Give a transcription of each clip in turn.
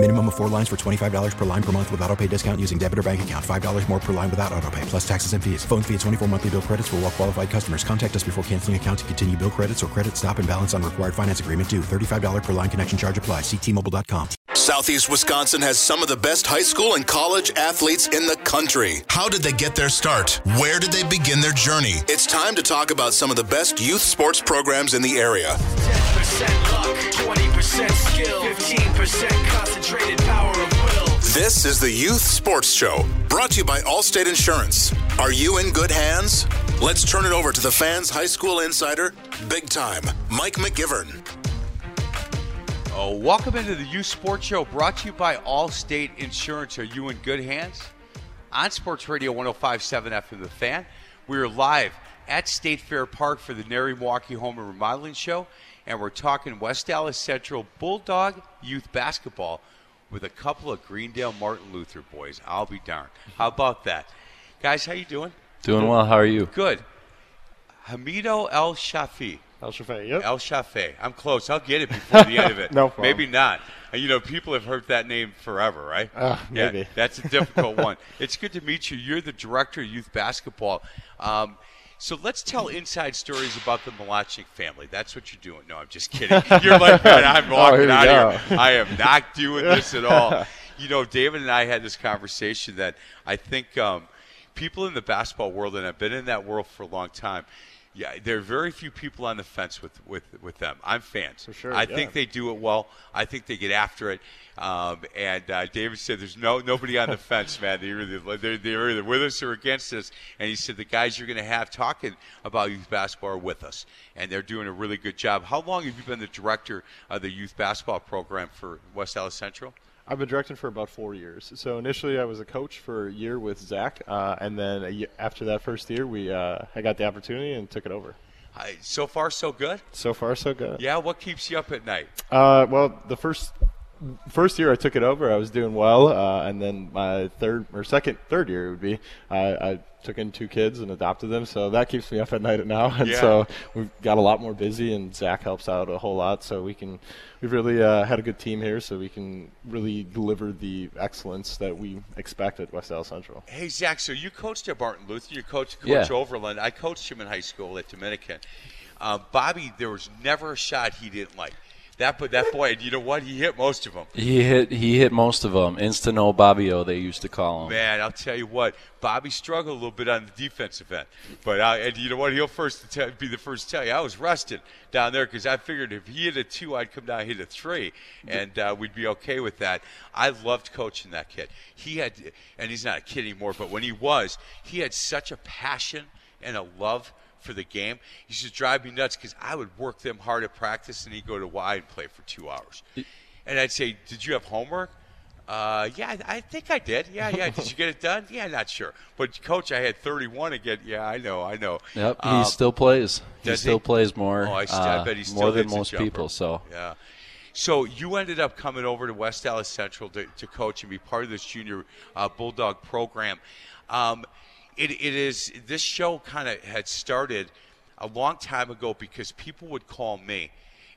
Minimum of four lines for $25 per line per month with auto pay discount using debit or bank account. $5 more per line without auto pay, plus taxes and fees. Phone fee at 24 monthly bill credits for all well qualified customers. Contact us before canceling account to continue bill credits or credit stop and balance on required finance agreement due. $35 per line connection charge apply. Ctmobile.com. Southeast Wisconsin has some of the best high school and college athletes in the country. How did they get their start? Where did they begin their journey? It's time to talk about some of the best youth sports programs in the area. 10% luck, 20% skill, 15% concentrated power of will. This is the Youth Sports Show, brought to you by Allstate Insurance. Are you in good hands? Let's turn it over to the fans' high school insider, big time, Mike McGivern. Oh, welcome into the Youth Sports Show brought to you by Allstate Insurance. Are you in good hands? On Sports Radio 1057 FM The Fan, we are live at State Fair Park for the NARI Milwaukee Home and Remodeling Show, and we're talking West Allis Central Bulldog Youth Basketball with a couple of Greendale Martin Luther boys. I'll be darned. How about that? Guys, how you doing? Doing well. How are you? Good. Hamido El Shafi. El Shafay, yep. El Shafe. I'm close. I'll get it before the end of it. No problem. Maybe not. And, you know, people have heard that name forever, right? Uh, yeah, maybe. that's a difficult one. It's good to meet you. You're the director of youth basketball. Um, so let's tell inside stories about the Malachnik family. That's what you're doing. No, I'm just kidding. You're like, man, I'm Oh, walking we out go. here. I am not doing this at all. You know, David and I had this conversation that I think um, people in the basketball world, and I've been in that world for a long time. Yeah, there are very few people on the fence with, with, with them. I'm fans. For sure, I yeah. think they do it well. I think they get after it. Um, and uh, David said, "There's no nobody on the fence, man. They're either, they're, they're either with us or against us." And he said, "The guys you're going to have talking about youth basketball are with us, and they're doing a really good job." How long have you been the director of the youth basketball program for West Allis Central? I've been directing for about four years. So initially, I was a coach for a year with Zach, uh, and then a ye after that first year, we uh, I got the opportunity and took it over. I, so far, so good. So far, so good. Yeah. What keeps you up at night? Uh, well, the first first year I took it over, I was doing well, uh, and then my third or second third year it would be I, I took in two kids and adopted them, so that keeps me up at night now. And Yeah. so we've got a lot more busy, and Zach helps out a whole lot, so we can we've really uh, had a good team here, so we can really deliver the excellence that we expect at West Allis Central. Hey Zach, so you coached at Martin Luther. You coached Coach Yeah. Overland. I coached him in high school at Dominican. Uh, Bobby, there was never a shot he didn't like. That but that boy, you know what? He hit most of them. He hit he hit most of them. Instano Bobbio, they used to call him. Man, I'll tell you what, Bobby struggled a little bit on the defensive end, but uh, and you know what? He'll first tell, be the first to tell you I was rested down there because I figured if he hit a two, I'd come down and hit a three, and uh, we'd be okay with that. I loved coaching that kid. He had, and he's not a kid anymore, but when he was, he had such a passion and a love for the game. He used to drive me nuts because I would work them hard at practice, and he'd go to Y and play for two hours. And I'd say, "Did you have homework?" Uh, yeah, I think I did. Yeah, yeah. Did you get it done? Yeah, not sure. But coach, I had 31 again. Yeah, I know, I know. Yep, he Um, still plays. He still he? plays more. Oh, I, st- I uh, bet he still more than most people. So yeah. So you ended up coming over to West Allis Central to, to coach and be part of this junior uh, Bulldog program. Um, it, it is this show kind of had started a long time ago because people would call me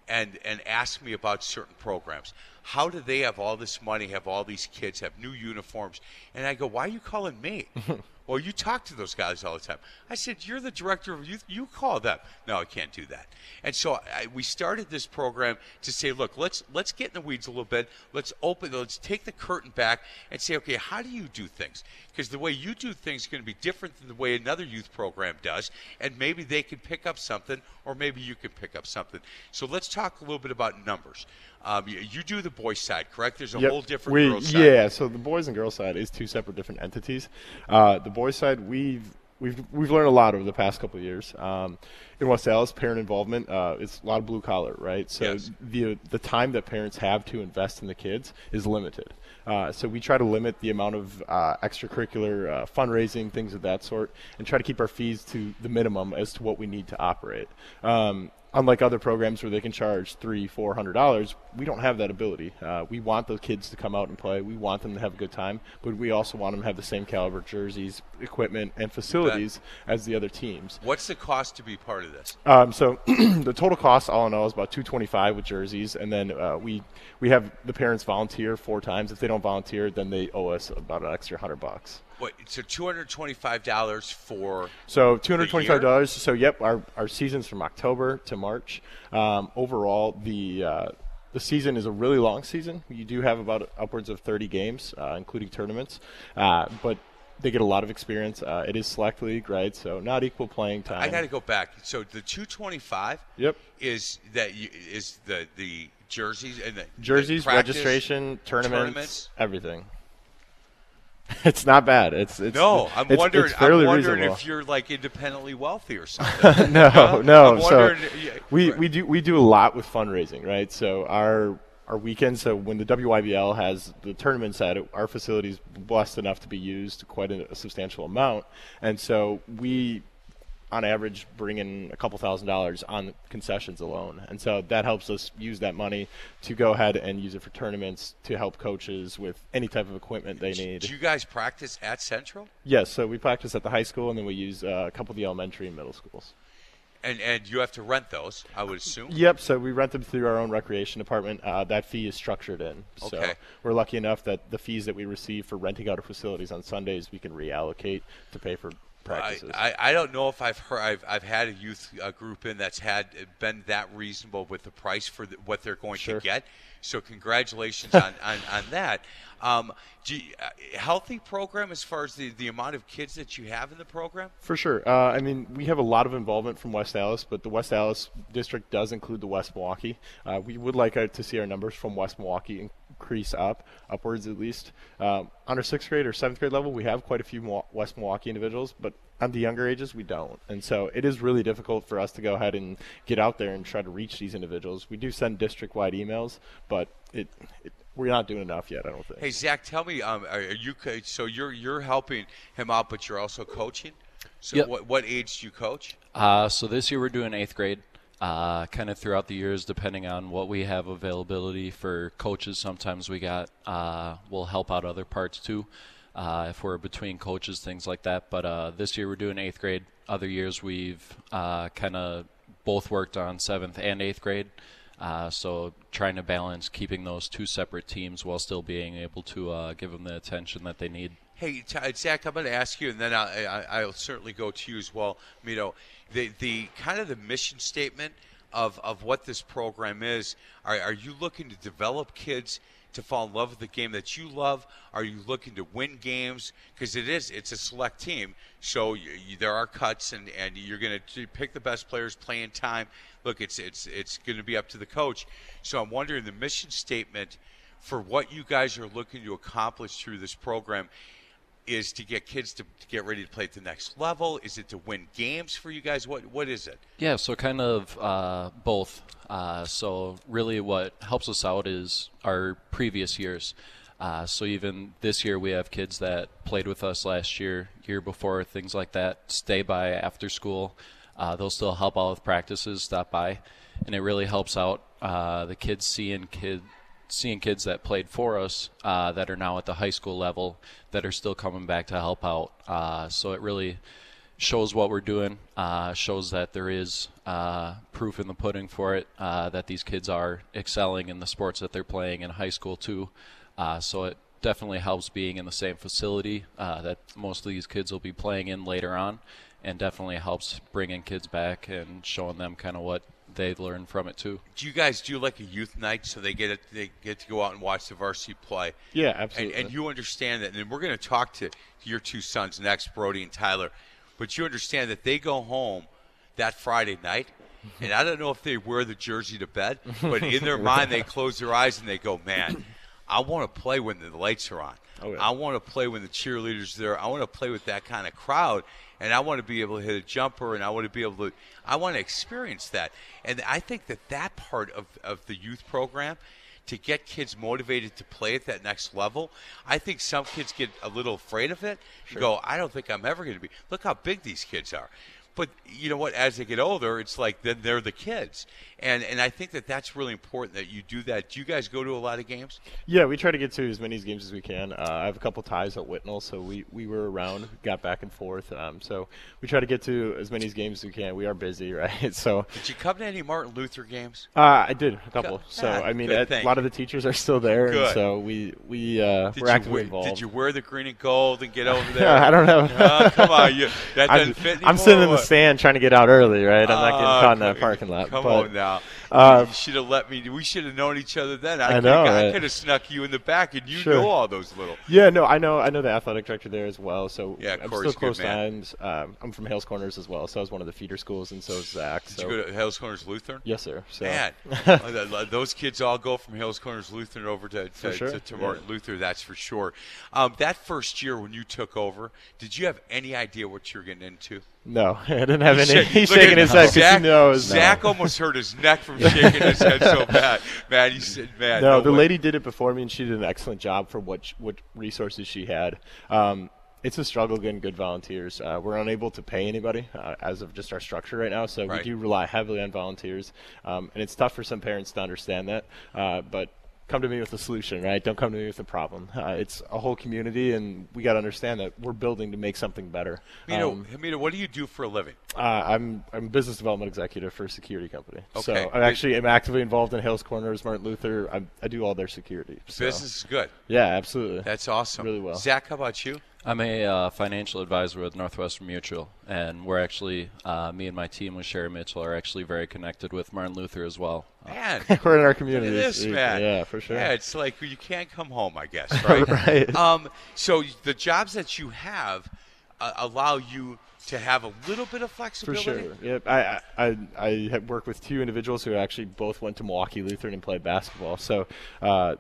and and ask me about certain programs. How do they have all this money, have all these kids, have new uniforms? And I go, why are you calling me? well, you talk to those guys all the time. I said, you're the director of youth. You call them. No, I can't do that. And so I, we started this program to say, look, let's let's get in the weeds a little bit. Let's open, let's take the curtain back and say, okay, how do you do things? Because the way you do things is going to be different than the way another youth program does, and maybe they can pick up something, or maybe you can pick up something. So let's talk a little bit about numbers. Um, you, you do the boys' side, correct? There's a Yep. whole different we, girls' side. Yeah, so the boys and girls side is two separate different entities. Uh, the boys side, we've we've we've learned a lot over the past couple of years. Um, in West Allis, parent involvement, uh, it's a lot of blue collar, right? So Yes. the the time that parents have to invest in the kids is limited. Uh, so we try to limit the amount of uh, extracurricular uh, fundraising, things of that sort, and try to keep our fees to the minimum as to what we need to operate. Um, unlike other programs where they can charge three, four hundred dollars, we don't have that ability. Uh, we want the kids to come out and play. We want them to have a good time, but we also want them to have the same caliber jerseys, equipment, and facilities as the other teams. What's the cost to be part of this? Um, so the total cost, all in all, is about two twenty five with jerseys, and then uh, we we have the parents volunteer four times. If they don't volunteer, then they owe us about an extra hundred bucks. What, so two hundred twenty-five dollars for So two hundred the twenty-five dollars. So yep, our our season's from October to March. Um, overall, the uh, the season is a really long season. You do have about upwards of thirty games, uh, including tournaments, uh, but they get a lot of experience. Uh, it is select league, right? So not equal playing time. I got to go back. So the 225 Yep. is that you, is the the jerseys and the the Jerseys, practice, registration, tournaments, tournaments? everything. It's not bad. It's, it's No, I'm it's, wondering. It's I'm wondering reasonable. if you're like independently wealthy or something. no, Huh? no. So we, we do we do a lot with fundraising, right? So our our weekends. So when the WYBL has the tournaments at it, our facility's blessed enough to be used quite a, a substantial amount, and so we. On average, bring in a couple thousand dollars on concessions alone, and so that helps us use that money to go ahead and use it for tournaments to help coaches with any type of equipment they need. Do you guys practice at Central? Yes, so we practice at the high school, and then we use uh, a couple of the elementary and middle schools. And and you have to rent those, I would assume. Yep. So we rent them through our own recreation department. Uh, that fee is structured in. So Okay. we're lucky enough that the fees that we receive for renting out our facilities on Sundays we can reallocate to pay for practices. I, I don't know if I've heard I've, I've had a youth uh, group in that's had been that reasonable with the price for the, what they're going Sure. to get. So congratulations on, on, on that. Um, you, uh, healthy program as far as the, the amount of kids that you have in the program. For sure. Uh, I mean, we have a lot of involvement from West Allis, but the West Allis district does include the West Milwaukee. Uh, we would like uh, to see our numbers from West Milwaukee increase up, upwards at least. Um, on our sixth grade or seventh grade level, we have quite a few West Milwaukee individuals, but on the younger ages, we don't. And so it is really difficult for us to go ahead and get out there and try to reach these individuals. We do send district-wide emails, but it, it we're not doing enough yet. I don't think. Hey Zach, tell me, um, are are you so you're you're helping him out, but you're also coaching. So Yep. what what age do you coach? Uh, so this year we're doing eighth grade. Uh, kind of throughout the years, depending on what we have availability for coaches. Sometimes we got uh, we'll help out other parts too, uh, if we're between coaches, things like that. But uh, this year we're doing eighth grade. Other years we've uh, kind of both worked on seventh and eighth grade. Uh, so trying to balance keeping those two separate teams while still being able to uh, give them the attention that they need. Hey, T- Zach, I'm going to ask you, and then I, I, I'll certainly go to you as well. Mito, the the kind of the mission statement of, of what this program is. Are, are you looking to develop kids to fall in love with the game that you love? Are you looking to win games? Because it is it's a select team, so you, you, there are cuts, and, and you're going to pick the best players, playing time. Look, it's it's it's going to be up to the coach. So I'm wondering the mission statement for what you guys are looking to accomplish through this program is to get kids to, to get ready to play at the next level? Is it to win games for you guys? What what is it? Yeah, so kind of uh, both. Uh, so really, what helps us out is our previous years. Uh, so even this year, we have kids that played with us last year, year before, things like that. Stay by after school. Uh, they'll still help out with practices, stop by, and it really helps out uh, the kids seeing kid seeing kids that played for us uh, that are now at the high school level that are still coming back to help out. Uh, so it really shows what we're doing, uh, shows that there is uh, proof in the pudding for it, uh, that these kids are excelling in the sports that they're playing in high school too. Uh, so it definitely helps being in the same facility that most of these kids will be playing in later on, and definitely helps bringing kids back and showing them kind of what they learn from it too. Do you guys do like a youth night so they get it, they get to go out and watch the varsity play? Yeah, And, absolutely. and you understand that, and we're going to talk to your two sons next, Brody and Tyler. But you understand that they go home that Friday night, and I don't know if they wear the jersey to bed, but in their mind they close their eyes and they go, "Man, I want to play when the lights are on. Oh, yeah. I want to play when the cheerleaders are there. I want to play with that kind of crowd, and I want to be able to hit a jumper, and I want to be able to. I want to experience that, and I think that that part of of the youth program. To get kids motivated to play at that next level, I think some kids get a little afraid of it. You go, I don't think I'm ever going to be. Look how big these kids are. But you know what? As they get older, it's like then they're the kids, and and I think that that's really important that you do that. Do you guys go to a lot of games? Yeah, we try to get to as many games as we can. Uh, I have a couple ties at Whitnall, so we, we were around, got back and forth. Um, so we try to get to as many games as we can. We are busy, right? So Did you come to any Martin Luther games? uh, I did a couple. Good. So Ah, I mean, good, a lot of the teachers are still there, and so we we uh, Did we're actively wear, involved. Did you wear the green and gold and get over there? I don't know. Oh, come on, you, that I'm, doesn't fit I'm sitting in the what? stand trying to get out early, right? I'm not getting Ah, caught in that parking lot. Come but, on now. Uh, you should have let me. We should have known each other then. I, I know, I could have snuck you in the back, and you Sure. know all those little. Yeah, no, I know, I know the athletic director there as well. So Yeah, I'm Corey's still close times. Um, I'm from Hales Corners as well, so I was one of the feeder schools, and so is Zach. Did so you go to Hales Corners Lutheran? yes, sir. So Man, those kids all go from Hales Corners Lutheran over to, to, sure, to, to yeah. Martin Luther, that's for sure. Um, that first year when you took over, did you have any idea what you were getting into? no, I didn't have He any. shak- He's shaking his head because he knows. Zach almost hurt his neck from shaking his head so bad. Man, he said, man. no, the way. lady did it before me, and she did an excellent job for what sh- what resources she had. Um, it's a struggle getting good volunteers. Uh, we're unable to pay anybody uh, as of just our structure right now, so Right. we do rely heavily on volunteers, um, and it's tough for some parents to understand that. Uh, but come to me with a solution, right? Don't come to me with a problem. Uh, it's a whole community, and we got to understand that we're building to make something better. Hamida, Um, Hamida, what do you do for a living? uh, I'm I'm business development executive for a security company. Okay. So. I actually am actively involved in Hales Corners, Martin Luther. I, I do all their security. So. Business is good. Yeah, absolutely. That's awesome. Really well. Zach, how about you? I'm a uh, financial advisor with Northwestern Mutual, and we're actually, uh, me and my team with Sherry Mitchell are actually very connected with Martin Luther as well. Man, We're in our look community. this, man. Yeah, for sure. Yeah, it's like you can't come home, I guess, right? Right. Um, so the jobs that you have uh, allow you to have a little bit of flexibility. For flexibility. sure. Yep. I, I I I have worked with two individuals who actually both went to Milwaukee Lutheran and played basketball. So. Uh,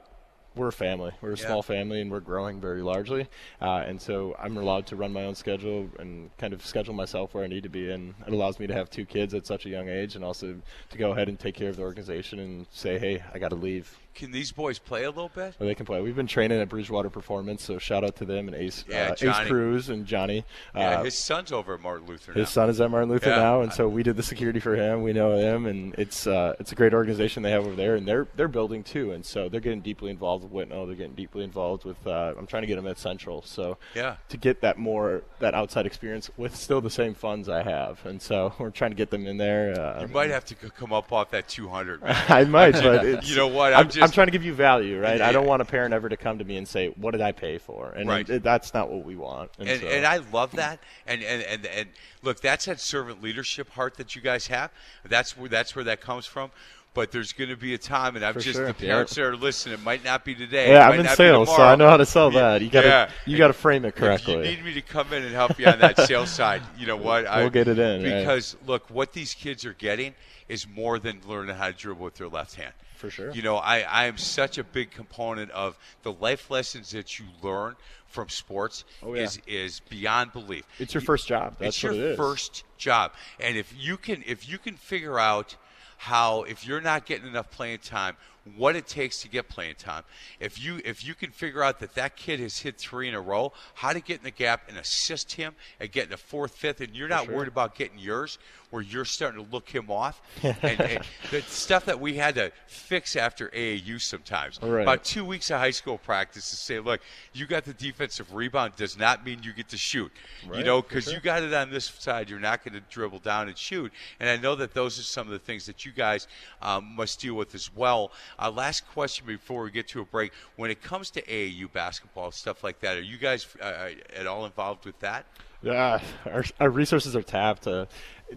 we're a family. We're a Yeah. small family, and we're growing very largely. Uh, and so I'm allowed to run my own schedule and kind of schedule myself where I need to be. And it allows me to have two kids at such a young age, and also to go ahead and take care of the organization and say, "Hey, I got to leave." Can these boys play a little bit? Well, they can play. We've been training at Bridgewater Performance, so shout out to them and Ace, Yeah, uh, Ace Cruz and Johnny. Yeah, Uh, his son's over at Martin Luther. his now. son is at Martin Luther Yeah. now, and so we did the security for him. We know him, and it's uh, it's a great organization they have over there, and they're they're building too, and so they're getting deeply involved with Whitnall. They're getting deeply involved with. Uh, I'm trying to get them at Central, so Yeah. to get that more that outside experience with still the same funds I have, and so we're trying to get them in there. Uh, You might have to come up off that 200. Man. I might, but it's, you know what? I'm, I'm just trying to give you value, right? Yeah. I don't want a parent ever to come to me and say, "What did I pay for?" And Right. it- that's not what we want. and, so- and I love that. And, and and and look, that's that servant leadership heart that you guys have. That's where that's where that comes from. But there's going to be a time, and I'm For just sure. the parents that are listening. It might not be today. it yeah, might I'm in sales, so. I know how to sell that. You got to Yeah. you got to frame it If correctly. you need me to come in and help you on that sales side, you know what? I, We'll get it in, right. Because look, what these kids are getting is more than learning how to dribble with their left hand. For sure. You know, I, I am such a big component of the life lessons that you learn from sports Oh, yeah. is is beyond belief. It's your first job. That's it's what your it is. first job, and if you can if you can figure out how if you're not getting enough playing time what it takes to get playing time if you if you can figure out that that kid has hit three in a row how to get in the gap and assist him and get in a fourth fifth and you're not sure. worried about getting yours where you're starting to look him off and, and the stuff that we had to fix after AAU sometimes Right. about two weeks of high school practice to say look you got the defensive rebound does not mean you get to shoot you know because sure. you got it on this side, you're not going to dribble down and shoot. And I know that those are some of the things that you guys um, must deal with as well. Uh, last question before we get to a break: When it comes to AAU basketball stuff like that, are you guys uh, at all involved with that? Yeah, our, our resources are tapped. Uh,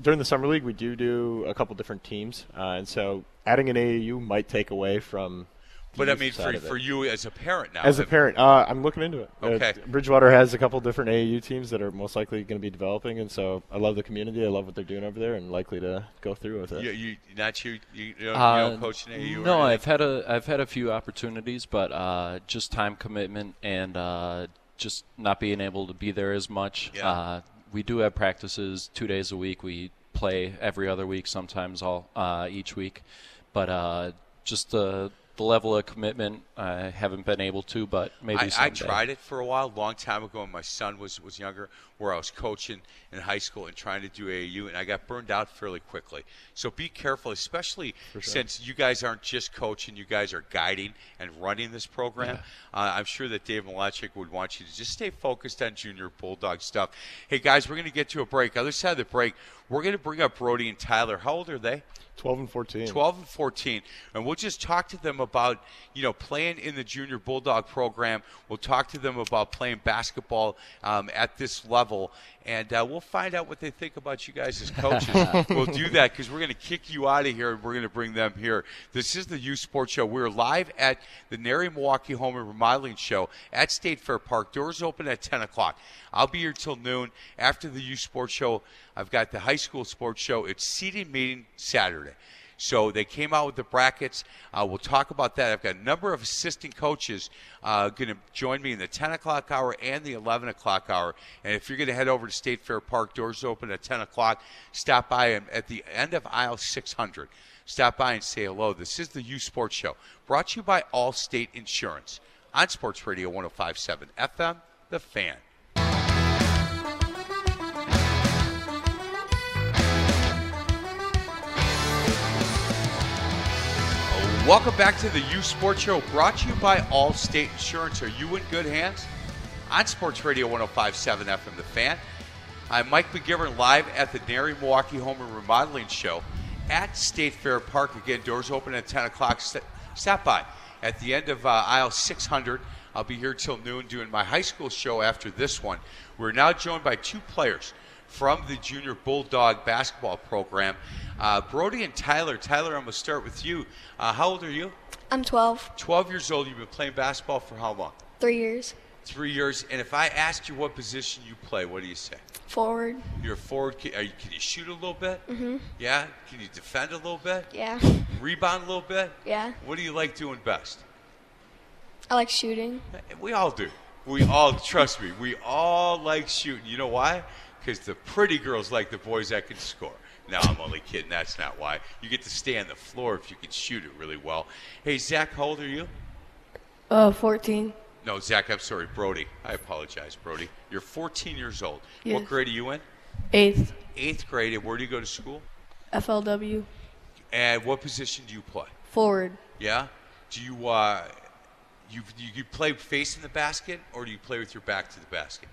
during the summer league, we do do a couple different teams, uh, and so adding an AAU might take away from. the But I mean, for, side of it. for you as a parent now, As a parent, uh, I'm looking into it. Uh, Okay. Bridgewater has a couple different AAU teams that are most likely going to be developing, and so I love the community. I love what they're doing over there, and likely to go through with it. you, you not you, you, you don't, Uh, you don't coach an AAU. no, anything? I've had a I've had a few opportunities, but uh, just time commitment and uh, just not being able to be there as much. Yeah. Uh, we do have practices two days a week. We play every other week, sometimes all uh, each week, but uh, just the the level of commitment, I haven't been able to, but maybe I, I tried it for a while, long time ago, when my son was, was younger, where I was coaching in high school and trying to do AAU, and I got burned out fairly quickly. So be careful, especially since you guys aren't just coaching, you guys are guiding and running this program. Uh, I'm sure that Dave Malachik would want you to just stay focused on junior Bulldog stuff. Hey, guys, we're going to get to a break. Other side of the break, we're going to bring up Brody and Tyler. How old are they? 12 and 14. 12 and 14 and we'll just talk to them about you know playing in the junior bulldog program we'll talk to them about playing basketball um, at this level and uh, we'll find out what they think about you guys as coaches. We'll do that because we're going to kick you out of here and we're going to bring them here. This is the youth sports show. We're live at the NARI milwaukee home and remodeling show at state fair park. Doors open at 10 o'clock. I'll be here till noon. After the youth sports show i've got the high school sports show. It's seeding meeting saturday so they came out with the brackets. Uh, we'll talk about that. I've got a number of assistant coaches uh, going to join me in the 10 o'clock hour and the 11 o'clock hour. And if you're going to head over to State Fair Park, doors open at 10 o'clock. Stop by at the end of aisle 600. Stop by and say hello. This is the Youth Sports Show, brought to you by Allstate Insurance on Sports Radio 105.7 FM, The Fan. Welcome back to the Youth Sports Show, brought to you by Allstate Insurance. Are you in good hands? On Sports Radio 105.7 FM, The Fan. I'm Mike McGivern, live at the NARI Milwaukee Home and Remodeling Show at State Fair Park. Again, doors open at 10 o'clock. Stop by. At the end of uh, aisle 600, I'll be here till noon doing my high school show after this one. We're now joined by two players from the Junior Bulldog basketball program. Uh, Brody and Tyler. Tyler, I'm going to start with you. Uh, how old are you? I'm 12, 12 years old. You've been playing basketball for how long? three years, Three years. And if I asked you what position you play, what do you say? forward. You're a forward. Can, you, can you shoot a little bit? Mm-hmm. Yeah. Can you defend a little bit? Yeah, Rebound a little bit? yeah. What do you like doing best? I like shooting. We all do. We all, trust me, we all like shooting. You know why? Because the pretty girls like the boys that can score. No, I'm only kidding. That's not why. You get to stay on the floor if you can shoot it really well. Hey, Zach, how old are you? Uh, 14. No, Zach, I'm sorry, Brody. I apologize, Brody. You're 14 years old. What grade are you in? Eighth. Eighth grade. And where do you go to school? FLW. And what position do you play? Forward. Yeah. Do you uh, you you, you play facing the basket or do you play with your back to the basket?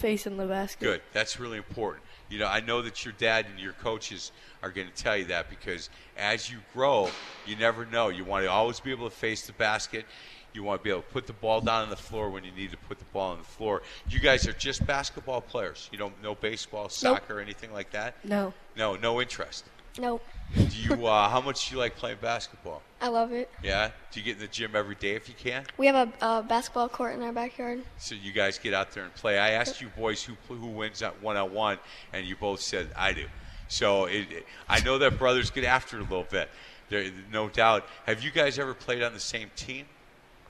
Facing the basket. Good. That's really important. You know, I know that your dad and your coaches are going to tell you that because as you grow, you never know. You want to always be able to face the basket. You want to be able to put the ball down on the floor when you need to put the ball on the floor. You guys are just basketball players. You don't know baseball, soccer, anything like that. No. No, no interest. Nope. Do you? Uh, how much do you like playing basketball? I love it. Yeah. Do you get in the gym every day if you can? We have a, a basketball court in our backyard. So you guys get out there and play. I asked you boys who who wins at one on one, and you both said I do. So it, it- I know that brothers get after it a little bit. There, no doubt. Have you guys ever played on the same team?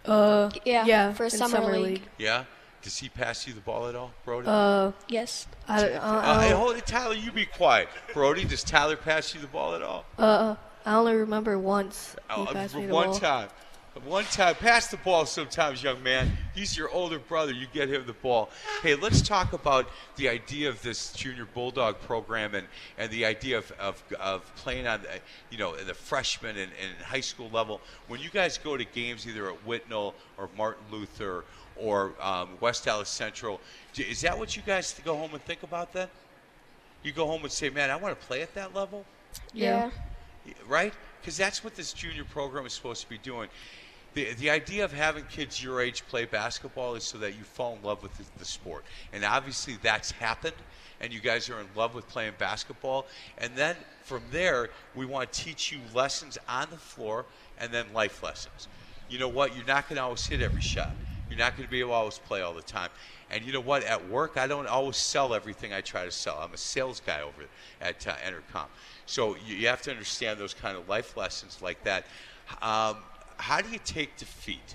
Uh, Yeah, yeah. for in summer league. Yeah. Does he pass you the ball at all, Brody? Uh, Yes. I, Uh, I, hey, hold it, Tyler. You be quiet. Brody, does Tyler pass you the ball at all? uh, I only remember once he Oh, passed me the one ball. time. One time. Pass the ball sometimes, young man. He's your older brother. You get him the ball. Hey, let's talk about the idea of this junior bulldog program and, and the idea of, of, of playing on, the, you know, the freshman and, and high school level. When you guys go to games either at Whitnall or Martin Luther or um, West Allis Central. Is that what you guys go home and think about then? You go home and say, man, I want to play at that level? Yeah. right? Because that's what this junior program is supposed to be doing. The, the idea of having kids your age play basketball is so that you fall in love with the, the sport. And obviously that's happened, and you guys are in love with playing basketball. And then from there, we want to teach you lessons on the floor and then life lessons. You know what? You're not going to always hit every shot. You're not going to be able to always play all the time. And you know what? At work, I don't always sell everything I try to sell. I'm a sales guy over at uh, Entercom. So you, you have to understand those kind of life lessons like that. Um, how do you take defeat?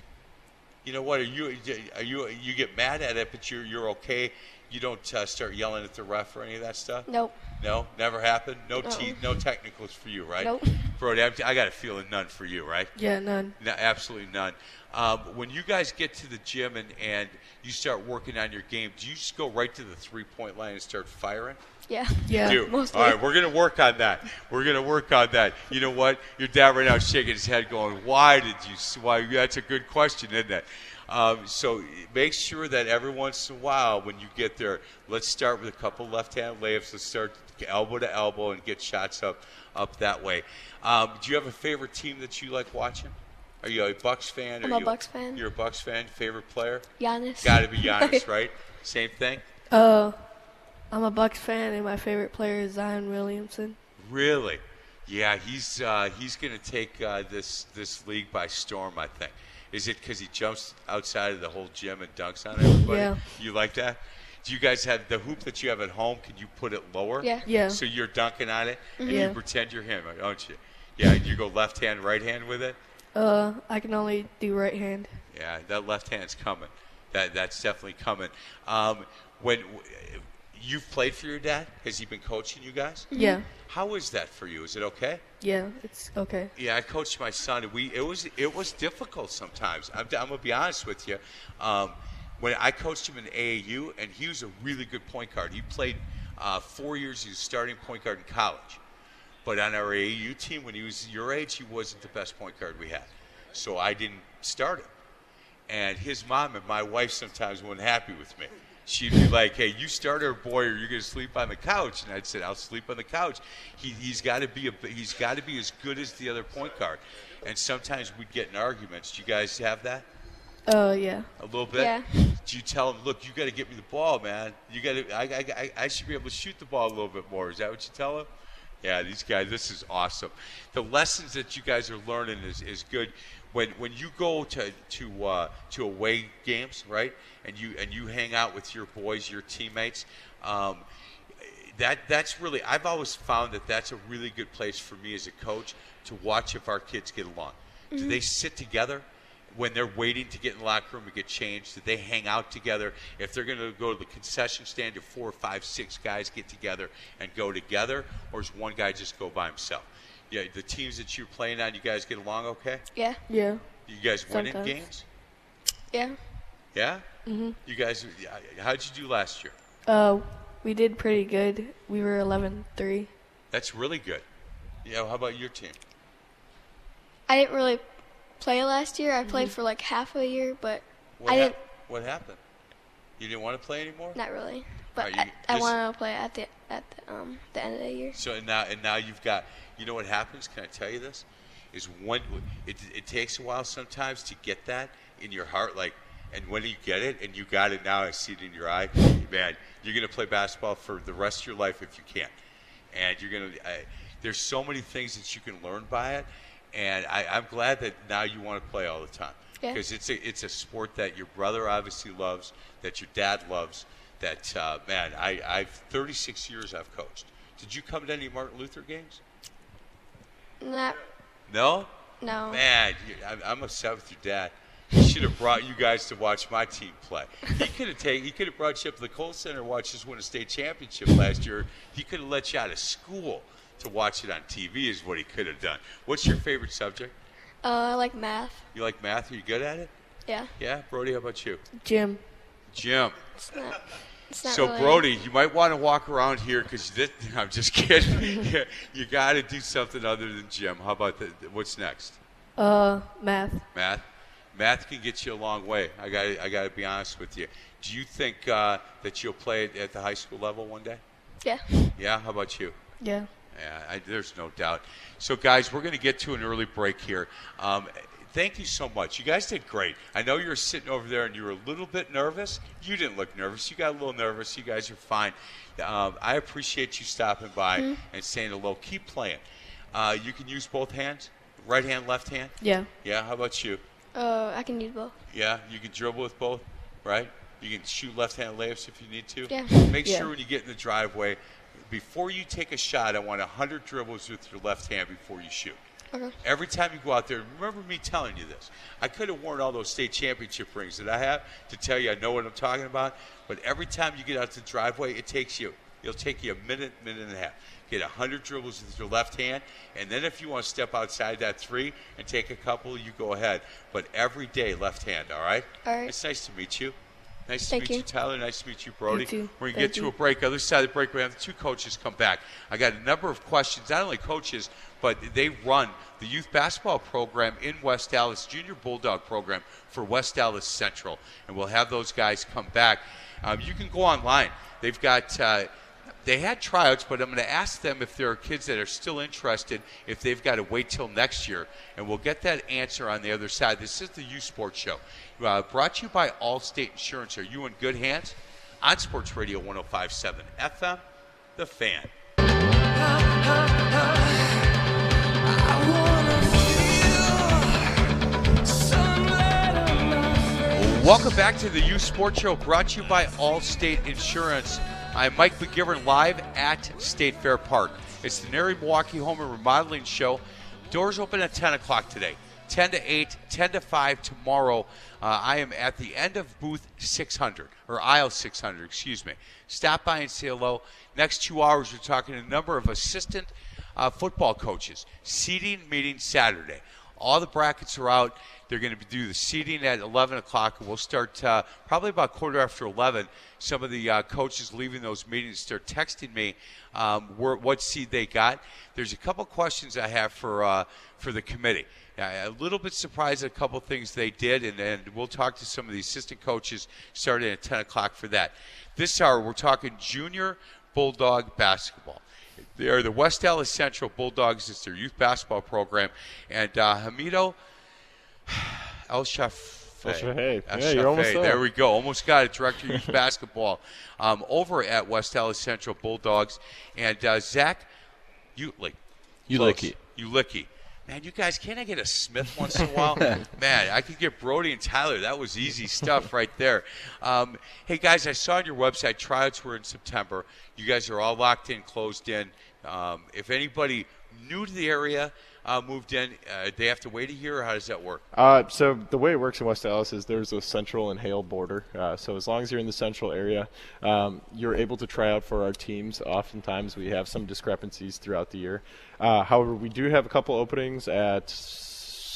You know what? Are you are you you get mad at it, but you're you're okay. You don't uh, start yelling at the ref or any of that stuff. Nope. No, never happened. No Uh-uh. te- no technicals for you, right? Nope. Brody, I, I got a feeling none for you, right? Yeah, none. No, absolutely none. Um, when you guys get to the gym and, and you start working on your game, do you just go right to the three point line and start firing? Yeah. Yeah. do. Mostly. All right, we're gonna work on that. We're gonna work on that. You know what? Your dad right now is shaking his head, going, "Why did you? Why? That's a good question, isn't it?" Um, so make sure that every once in a while, when you get there, let's start with a couple left-hand layups. Let's start elbow to elbow and get shots up up that way. Um, do you have a favorite team that you like watching? Are you a Bucks fan? I'm Are a you Bucks fan. You're a Bucks fan. Favorite player? Giannis. Got to be Giannis, right? Same thing. Uh, I'm a Bucks fan, and my favorite player is Zion Williamson. Really? Yeah, he's uh, he's going to take uh, this this league by storm. I think. Is it because he jumps outside of the whole gym and dunks on everybody? Yeah. You like that? Do you guys have the hoop that you have at home? Can you put it lower? Yeah. Yeah. So you're dunking on it, and Yeah. you pretend you're him, don't you? Yeah. You go left hand, right hand with it. Uh, I can only do right hand. Yeah, that left hand's coming. That that's definitely coming. Um, when you've played for your dad, has he been coaching you guys? Yeah. How is that for you? Is it okay? Yeah, it's okay. Yeah, I coached my son. We it was it was difficult sometimes. I'm, I'm gonna be honest with you. Um, when I coached him in AAU, and he was a really good point guard. He played uh, four years. He was starting point guard in college. But on our AAU team, when he was your age, he wasn't the best point guard we had. So I didn't start him. And his mom and my wife sometimes weren't happy with me. She'd be like, "Hey, you start our boy, or you're going to sleep on the couch." And I'd say, "I'll sleep on the couch." He, he's got to be a, he's got to be as good as the other point guard. And sometimes we'd get in arguments. Do you guys have that? Uh, yeah. A little bit. Yeah. Do you tell him, "Look, you got to get me the ball, man. You got to. I, I, I, I should be able to shoot the ball a little bit more." Is that what you tell him? Yeah, these guys. This is awesome. The lessons that you guys are learning is, is good. When when you go to to uh, to away games, right, and you and you hang out with your boys, your teammates. Um, that that's really I've always found that that's a really good place for me as a coach to watch if our kids get along. Do they sit together when they're waiting to get in the locker room and get changed? Do they hang out together? If they're going to go to the concession stand, do four, five, six guys get together and go together, or does one guy just go by himself? Yeah, the teams that you're playing on, you guys get along okay? Yeah. Yeah. You guys win in games? Yeah. Yeah. Mhm. You guys, how'd you do last year? Uh, we did pretty good. We were 11-3. That's really good. Yeah, how about your team? I didn't really play last year. I played for like half a year, but What, I hap- didn't. what happened? You didn't want to play anymore? Not really. But Alright, you- I, I want to play at the at the, um the end of the year. So and now and now you've got. You know what happens? Can I tell you this? Is when it, it takes a while sometimes to get that in your heart, like, and when you get it and you got it now, I see it in your eye, man. You're gonna play basketball for the rest of your life if you can, and you're gonna. I, there's so many things that you can learn by it, and I, I'm glad that now you want to play all the time Yeah. because it's a it's a sport that your brother obviously loves, that your dad loves. That uh, man, I, I've 36 years I've coached. Did you come to any Martin Luther games? Not No. no. Man, you, I'm, I'm upset with your dad. He should have brought you guys to watch my team play. He could have taken. He could have brought you up to the Kohl Center and watched us win a state championship last year. He could have let you out of school to watch it on TV. Is what he could have done. What's your favorite subject? Uh, I like math. You like math? Are you good at it? Yeah. Yeah, Brody. How about you? Gym. Jim. It's not. It's not So really- Brody, you might want to walk around here because I'm just kidding. you, you got to do something other than gym. How about the, what's next? Uh, math. Math. Math can get you a long way. I got. I got to be honest with you. Do you think uh, that you'll play it at the high school level one day? Yeah. Yeah. How about you? Yeah. Yeah, I, there's no doubt. So, guys, we're going to get to an early break here. Um, thank you so much. You guys did great. I know you were sitting over there and you were a little bit nervous. You didn't look nervous. You got a little nervous. You guys are fine. Um, I appreciate you stopping by Mhm. and saying hello. Keep playing. Uh, you can use both hands, right hand, left hand. Yeah. Yeah. How about you? Uh, I can use both. Yeah, you can dribble with both, right? You can shoot left-hand layups if you need to. Yeah. Make Yeah. sure when you get in the driveway, before you take a shot, I want 100 dribbles with your left hand before you shoot. Okay. Every time you go out there, remember me telling you this. I could have worn all those state championship rings that I have to tell you I know what I'm talking about. But every time you get out to the driveway, it takes you It'll take you a minute, minute and a half. Get 100 dribbles with your left hand, and then if you want to step outside that three and take a couple, you go ahead. But every day, left hand, all right? All right. It's nice to meet you. Nice Thank to meet you. you. Tyler. Nice to meet you, Brody. You. We're going to get to a break. Other side of the break, we have the two coaches come back. I got a number of questions, not only coaches, but they run the youth basketball program in West Allis, junior bulldog program for West Allis Central. And we'll have those guys come back. Um, you can go online. They've got. Uh, they had tryouts, but I'm going to ask them if there are kids that are still interested, if they've got to wait till next year. And we'll get that answer on the other side. This is the Youth Sports Show, uh, brought to you by Allstate Insurance. Are you in good hands? On Sports Radio 1057 FM, The Fan. Welcome back to the Youth Sports Show, brought to you by Allstate Insurance. I'm Mike McGivern live at State Fair Park. It's the NARI Milwaukee Home and Remodeling Show. Doors open at 10 o'clock today. 10 to 8, 10 to 5 tomorrow. Uh, I am at the end of booth 600, or aisle 600, excuse me. Stop by and say hello. Next two hours, we're talking to a number of assistant uh, football coaches. Seeding meeting Saturday. All the brackets are out. They're going to do the seeding at 11 o'clock, we'll start uh, probably about quarter after 11. Some of the uh, coaches leaving those meetings start texting me um, where, what seed they got. There's a couple questions I have for uh, for the committee. A little bit surprised at a couple things they did, and, and we'll talk to some of the assistant coaches starting at 10 o'clock for that. This hour, we're talking junior Bulldog basketball. They are the West Allis Central Bulldogs. It's their youth basketball program. And uh, Hamido El Shaf. El Shafei. El Yeah, you're almost there. There we go. Almost got it. Director of Youth Basketball um, over at West Allis Central Bulldogs. And uh, Zach Utley. Ulicki. Ulicki. Man, you guys, can't I get a Smith once in a while? Man, I could get Brody and Tyler. That was easy stuff right there. Um, hey, guys, I saw on your website tryouts were in September. You guys are all locked in, closed in. Um, if anybody new to the area uh, moved in, uh, they have to wait a year, how does that work? Uh, so the way it works in West Allis is there's a central and Hale border. Uh, so as long as you're in the central area, um, you're able to try out for our teams. Oftentimes we have some discrepancies throughout the year. Uh, however, we do have a couple openings at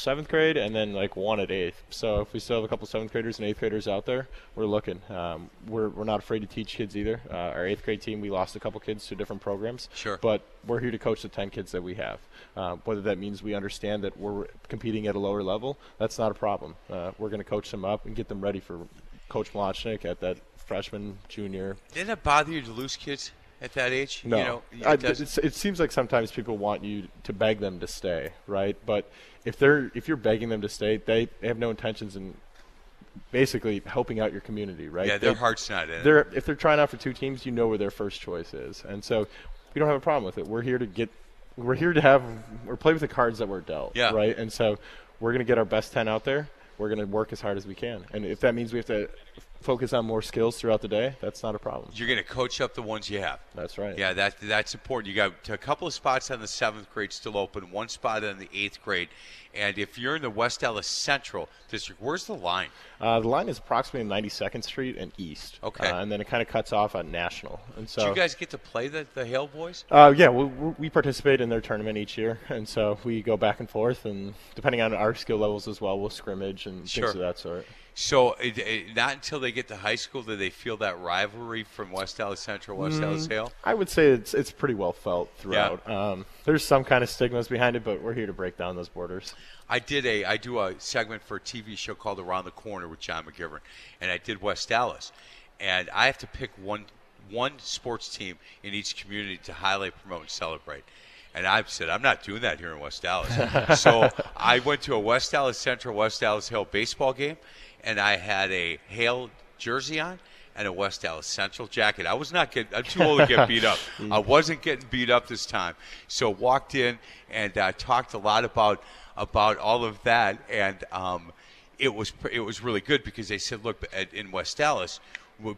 seventh grade and then like one at eighth. So if we still have a couple seventh graders and eighth graders out there, we're looking. Um, we're, we're not afraid to teach kids either. Uh, our eighth grade team, we lost a couple kids to different programs. Sure. But we're here to coach the 10 kids that we have. Uh, whether that means we understand that we're competing at a lower level, that's not a problem. Uh, we're going to coach them up and get them ready for Coach Malachnik at that freshman, junior. Didn't it bother you to lose kids at that age? No, You know, it doesn't- it seems like sometimes people want you to beg them to stay, right? But if they're if you're begging them to stay, they, they have no intentions in basically helping out your community, right? Yeah, their They- heart's not in it. They're if they're trying out for two teams, you know where their first choice is, and so we don't have a problem with it. We're here to get, we're here to have, we're play with the cards that we're dealt, Yeah. right? And so we're gonna get our best ten out there. We're gonna work as hard as we can, and if that means we have to focus on more skills throughout the day, that's not a problem. You're going to coach up the ones you have. That's right. Yeah, that that's important. You got a couple of spots on the seventh grade still open, one spot on the eighth grade, and if you're in the West Allis Central District, where's the line? Uh, the line is approximately 92nd Street and East. Okay. Uh, and then it kind of cuts off on National. And so, Do you guys get to play the the Hale boys? uh, yeah, we, we participate in their tournament each year, and so we go back and forth, and depending on our skill levels as well, we'll scrimmage and Sure. things of that sort. So it, it, not until they get to high school do they feel that rivalry from West Allis Central, West Allis Mm, Hale. I would say it's it's pretty well felt throughout. Um, there's some kind of stigmas behind it, but we're here to break down those borders. I did a I do a segment for a TV show called Around the Corner with John McGivern, and I did West Allis, and I have to pick one one sports team in each community to highlight, promote, and celebrate. And I've said I'm not doing that here in West Allis. so I went to a West Allis Central, West Allis Hill baseball game, and I had a Hale jersey on and a West Allis Central jacket. I was not getting. I'm too old to get beat up. I wasn't getting beat up this time. So walked in and uh, talked a lot about about all of that, and um, it was it was really good because they said, look, at, in West Allis.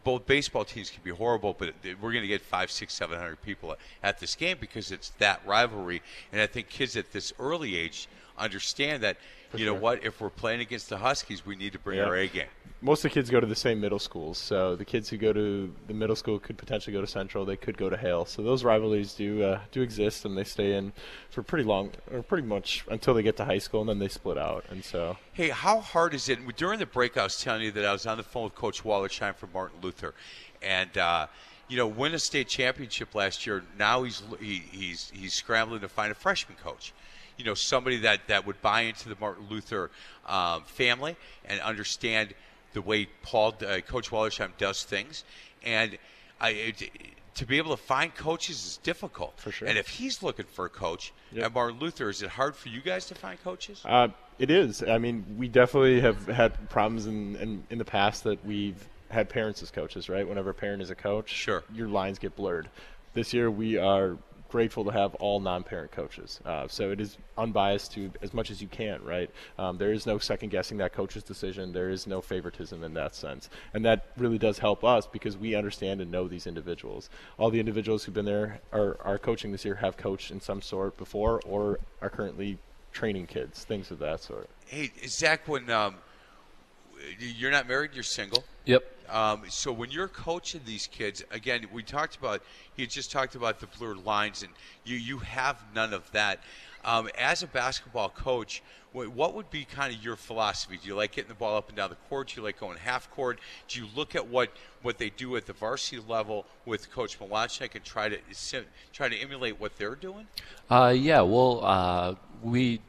Both baseball teams can be horrible, but we're going to get five, six, seven hundred people at this game because it's that rivalry. And I think kids at this early age understand that you know what? If we're playing against the Huskies, we need to bring Yeah. our A game. Most of the kids go to the same middle schools, so the kids who go to the middle school could potentially go to Central. They could go to Hale. So those rivalries do uh, do exist, and they stay in for pretty long, or pretty much until they get to high school, and then they split out. And so Hey, how hard is it? During the break, I was telling you that I was on the phone with Coach Wallersheim from Martin Luther, and uh, you know, win a state championship last year. Now he's he, he's he's scrambling to find a freshman coach. You know, somebody that that would buy into the Martin Luther um, family and understand the way Paul uh, Coach Wallersheim does things, and I. It, to be able to find coaches is difficult. For sure. And if he's looking for a coach at Martin Luther, is it hard for you guys to find coaches? Uh, it is. I mean, we definitely have had problems in, in, in the past that we've had parents as coaches, right? Whenever a parent is a coach, sure, your lines get blurred. This year, we are grateful to have all non-parent coaches, uh, so it is unbiased to as much as you can, right? Um, there is no second guessing that coach's decision. There is no favoritism in that sense, and that really does help us because we understand and know these individuals. All the individuals who've been there are, are coaching this year have coached in some sort before or are currently training kids, things of that sort. Hey, Zach, when um, you're not married, you're single. Yep. Um, so when you're coaching these kids, again, we talked about he just talked about the blurred lines, and you you have none of that. Um, as a basketball coach, what would be kind of your philosophy? Do you like getting the ball up and down the court? Do you like going half court? Do you look at what, what they do at the varsity level with Coach Malachnik and try to try to emulate what they're doing? Uh, yeah, well, uh, we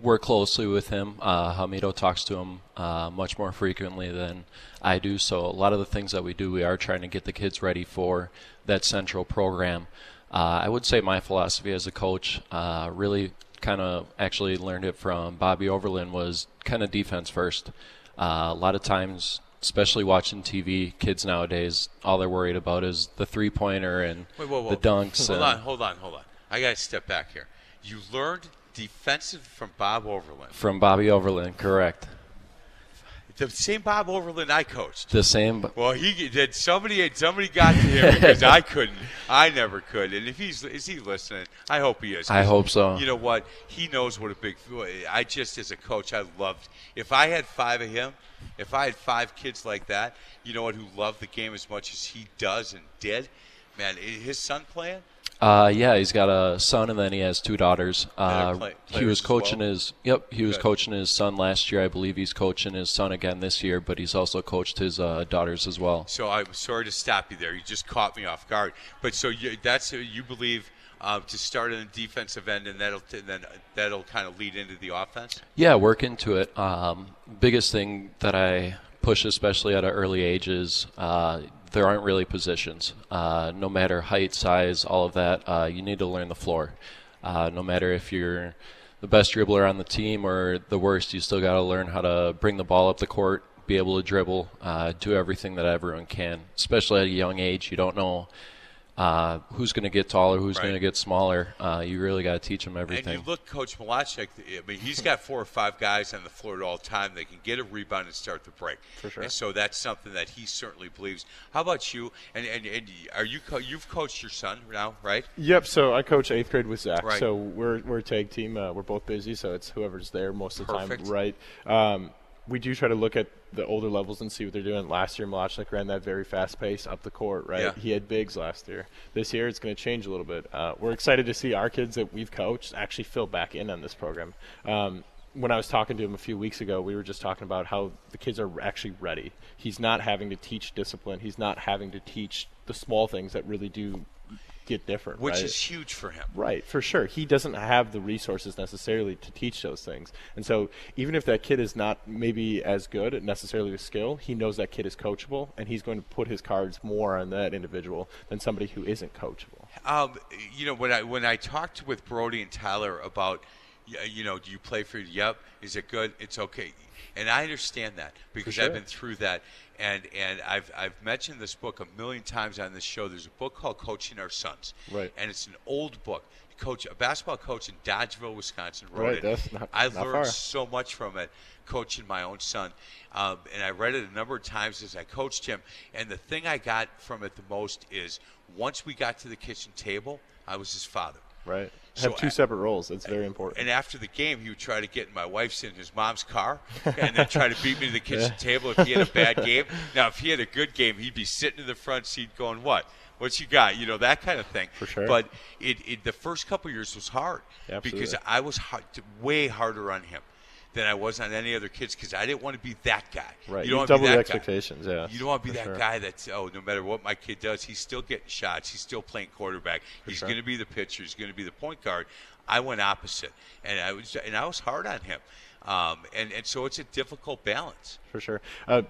work closely with him. Uh, Hamido talks to him uh, much more frequently than I do. So a lot of the things that we do, we are trying to get the kids ready for that central program. Uh, I would say my philosophy as a coach uh, really kind of actually learned it from Bobby Overland was kind of defense first. Uh, a lot of times, especially watching TV, kids nowadays, all they're worried about is the three pointer and Wait, whoa, whoa. the dunks. Hold on, hold on, hold on. I got to step back here. You learned defensive from Bob Overland. From Bobby Overland, correct. The same Bob Overland I coached. The same. Well, he did. Somebody, somebody got to him because I couldn't. I never could. And if he's, is he listening? I hope he is. I hope so. You know what? He knows what a big. I just, as a coach, I loved. If I had five of him, if I had five kids like that, you know what, who love the game as much as he does and did, man, his son playing. Uh, yeah, he's got a son and then he has two daughters. Uh, play- he was coaching well? his. Yep, he was Good. coaching his son last year. I believe he's coaching his son again this year, but he's also coached his uh, daughters as well. So I'm sorry to stop you there. You just caught me off guard. But so you, that's you believe uh, to start in the defensive end, and that'll then that'll kind of lead into the offense. Yeah, work into it. Um, biggest thing that I push, especially at an early age, is uh, there aren't really positions. Uh, no matter height, size, all of that, uh, you need to learn the floor. Uh, no matter if you're the best dribbler on the team or the worst, you still got to learn how to bring the ball up the court, be able to dribble, uh, do everything that everyone can. Especially at a young age, you don't know uh, who's going to get taller, who's Right. going to get smaller. Uh, you really got to teach them everything. And you look, Coach Malachek. I mean, he's got four or five guys on the floor at all time that can get a rebound and start the break. For sure. And so that's something that he certainly believes. How about you? And and, and are you co- you've coached your son now, right? Yep. So I coach eighth grade with Zach. Right. So we're we're a tag team. Uh, we're both busy, so it's whoever's there most of the Perfect. time. Right. Um, we do try to look at the older levels and see what they're doing. Last year, Malachnik ran that very fast pace up the court. Right. Yeah. He had bigs last year. This year, it's going to change a little bit. Uh, we're excited to see our kids that we've coached actually fill back in on this program. Um, when I was talking to him a few weeks ago, we were just talking about how the kids are actually ready. He's not having to teach discipline. He's not having to teach the small things that really do get different. Which right? is huge for him. Right, for sure. He doesn't have the resources necessarily to teach those things. And so, even if that kid is not maybe as good at necessarily with skill, he knows that kid is coachable, and he's going to put his cards more on that individual than somebody who isn't coachable. Um, you know, when I when I talked with Brody and Tyler about, you know, do you play for? Yep. Is it good? It's okay. And I understand that because sure. I've been through that, and and I've I've mentioned this book a million times on this show. There's a book called Coaching Our Sons, Right. And it's an old book. Coach a basketball coach in Dodgeville, Wisconsin wrote Right, it. that's not- I not learned far. so much from it coaching my own son. Um, and I read it a number of times as I coached him. And the thing I got from it the most is once we got to the kitchen table, I was his father. Right. So Have two separate roles. That's very important. And after the game, he would try to get in my wife's and his mom's car, and then try to beat me to the kitchen Yeah. table if he had a bad game. Now, if he had a good game, he'd be sitting in the front seat going, "What? What you got?" You know that kind of thing. For sure. But it, it the first couple years was hard Absolutely. because I was hard, way harder on him than I was on any other kids because I didn't want to be that guy. Right. You don't want to be double the that guy. expectations, yeah, You don't want to be that sure. guy that's oh, no matter what my kid does, he's still getting shots. He's still playing quarterback. he's sure. going to be the pitcher. He's going to be the point guard. I went opposite, and I was and I was hard on him, um, and and so it's a difficult balance. For sure. Uh,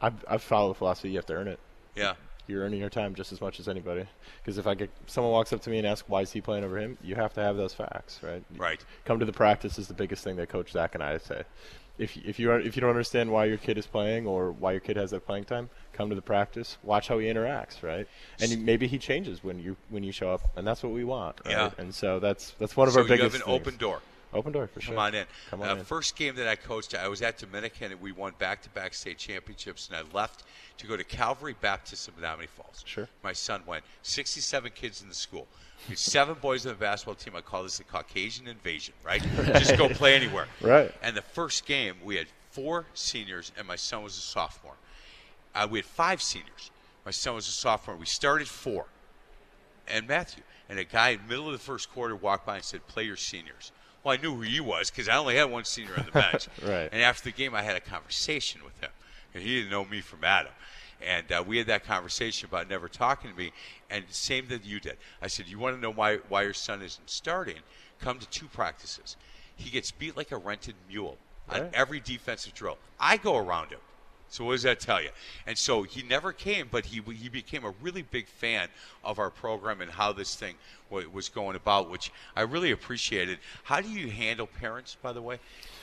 I've, I've followed the philosophy you have to earn it. Yeah. You're earning your time just as much as anybody. Because if I get someone walks up to me and asks why is he playing over him, you have to have those facts, right? Right. Come to the practice is the biggest thing that Coach Zach and I say. If if you are, if you don't understand why your kid is playing or why your kid has that playing time, come to the practice. Watch how he interacts, right? And maybe he changes when you when you show up, and that's what we want. Right? Yeah. And so that's that's one of so our biggest. So you have an things. open door. Open door for Come sure. on in. Come on uh, in. First game that I coached, I was at Dominican, and we won back-to-back state championships. And I left to go to Calvary Baptist in Menomonee Falls. Sure. My son went. 67 kids in the school. We had seven boys on the basketball team. I call this the Caucasian invasion, right? Just go play anywhere. Right. And the first game, we had four seniors, and my son was a sophomore. Uh, we had five seniors. My son was a sophomore. We started four and Matthew. And a guy in the middle of the first quarter walked by and said, "Play your seniors." Well, I knew who he was because I only had one senior on the bench. Right. And after the game, I had a conversation with him, and he didn't know me from Adam. And uh, we had that conversation about never talking to me. And same that you did. I said, "You want to know why why your son isn't starting? Come to two practices. He gets beat like a rented mule on every defensive drill. I go around him." So what does that tell you? And so he never came, but he he became a really big fan of our program and how this thing wa- was going about, which I really appreciated. How do you handle parents, by the way?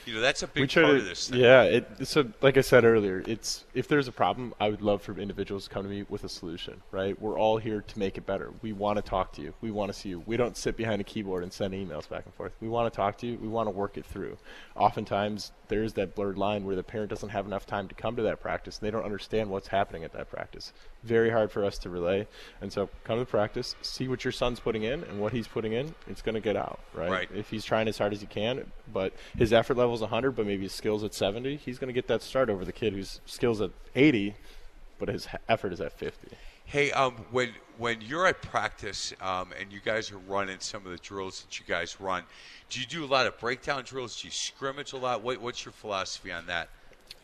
You know, that's a big part to, of this thing. Yeah, it, so like I said earlier, it's if there's a problem, I would love for individuals to come to me with a solution. Right? We're all here to make it better. We want to talk to you. We want to see you. We don't sit behind a keyboard and send emails back and forth. We want to talk to you. We want to work it through. Oftentimes, there's that blurred line where the parent doesn't have enough time to come to that practice. And they don't understand what's happening at that practice. Very hard for us to relay. And so, come to the practice, see what your son's putting in and what he's putting in. It's going to get out. Right? Right. if he's trying as hard as he can, but his effort level is 100, but maybe his skills at 70, he's going to get that start over the kid whose skills at 80, but his effort is at 50. Hey, um, when when you're at practice um, and you guys are running some of the drills that you guys run, do you do a lot of breakdown drills? Do you scrimmage a lot? What, what's your philosophy on that?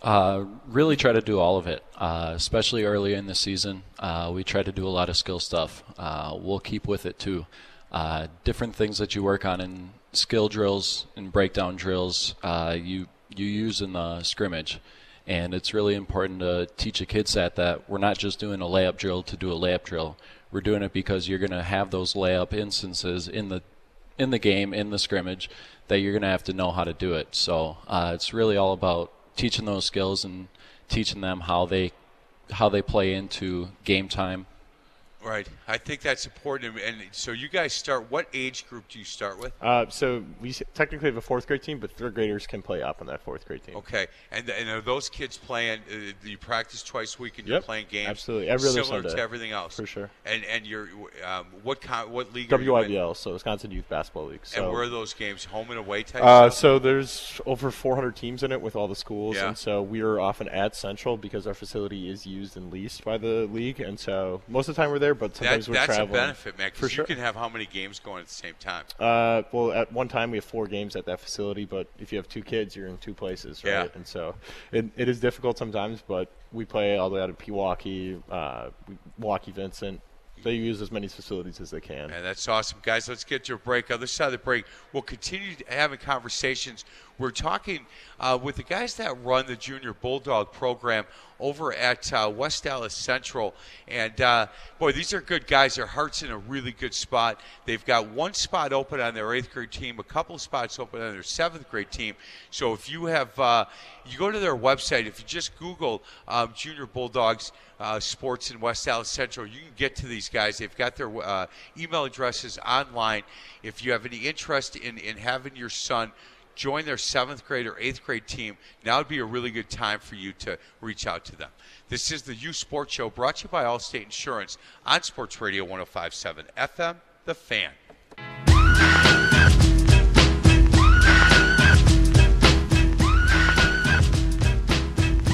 Uh, really try to do all of it, uh, especially early in the season. Uh, we try to do a lot of skill stuff. Uh, we'll keep with it too. Uh, different things that you work on in skill drills and breakdown drills, you you use in the scrimmage, and it's really important to teach a kid set that we're not just doing a layup drill to do a layup drill. We're doing it because you're going to have those layup instances in the in the game in the scrimmage that you're going to have to know how to do it. So it's really all about teaching those skills and teaching them how they how they play into game time. Right. I think that's important. And so you guys start. What age group do you start with? Uh, so we technically have a fourth grade team, but third graders can play up on that fourth grade team. Okay, and and are those kids playing? Uh, you practice twice a week, and you're playing games. absolutely. Every other similar Sunday. to everything else, For sure. And and you're um, what kind? What league? Are you in? WIBL, so Wisconsin Youth Basketball League. So and where are those games? Home and away type. Uh, so there's over 400 teams in it with all the schools, Yeah. and so we are often at Central because our facility is used and leased by the league, and so most of the time we're there, but that, sometimes we're that's traveling. a benefit, man. For Because sure. you can have how many games going at the same time? Uh, well, at one time we have four games at that facility, but if you have two kids, you're in two places, right? Yeah. And so it, it is difficult sometimes, but we play all the way out of Pewaukee, uh, Milwaukee Vincent. They use as many facilities as they can. And that's awesome, guys. Let's get to a break. Other side of the break, we'll continue having conversations. We're talking uh, with the guys that run the Junior Bulldog program over at uh, West Allis Central, and uh, boy, these are good guys. Their heart's in a really good spot. They've got one spot open on their eighth grade team, a couple spots open on their seventh grade team. So if you have, uh, you go to their website. If you just Google um, Junior Bulldogs uh, sports in West Allis Central, you can get to these guys. They've got their uh, email addresses online. If you have any interest in, in having your son join their seventh grade or eighth grade team, now would be a really good time for you to reach out to them. This is the Youth Sports Show brought to you by Allstate Insurance on Sports Radio 1057 FM, The Fan.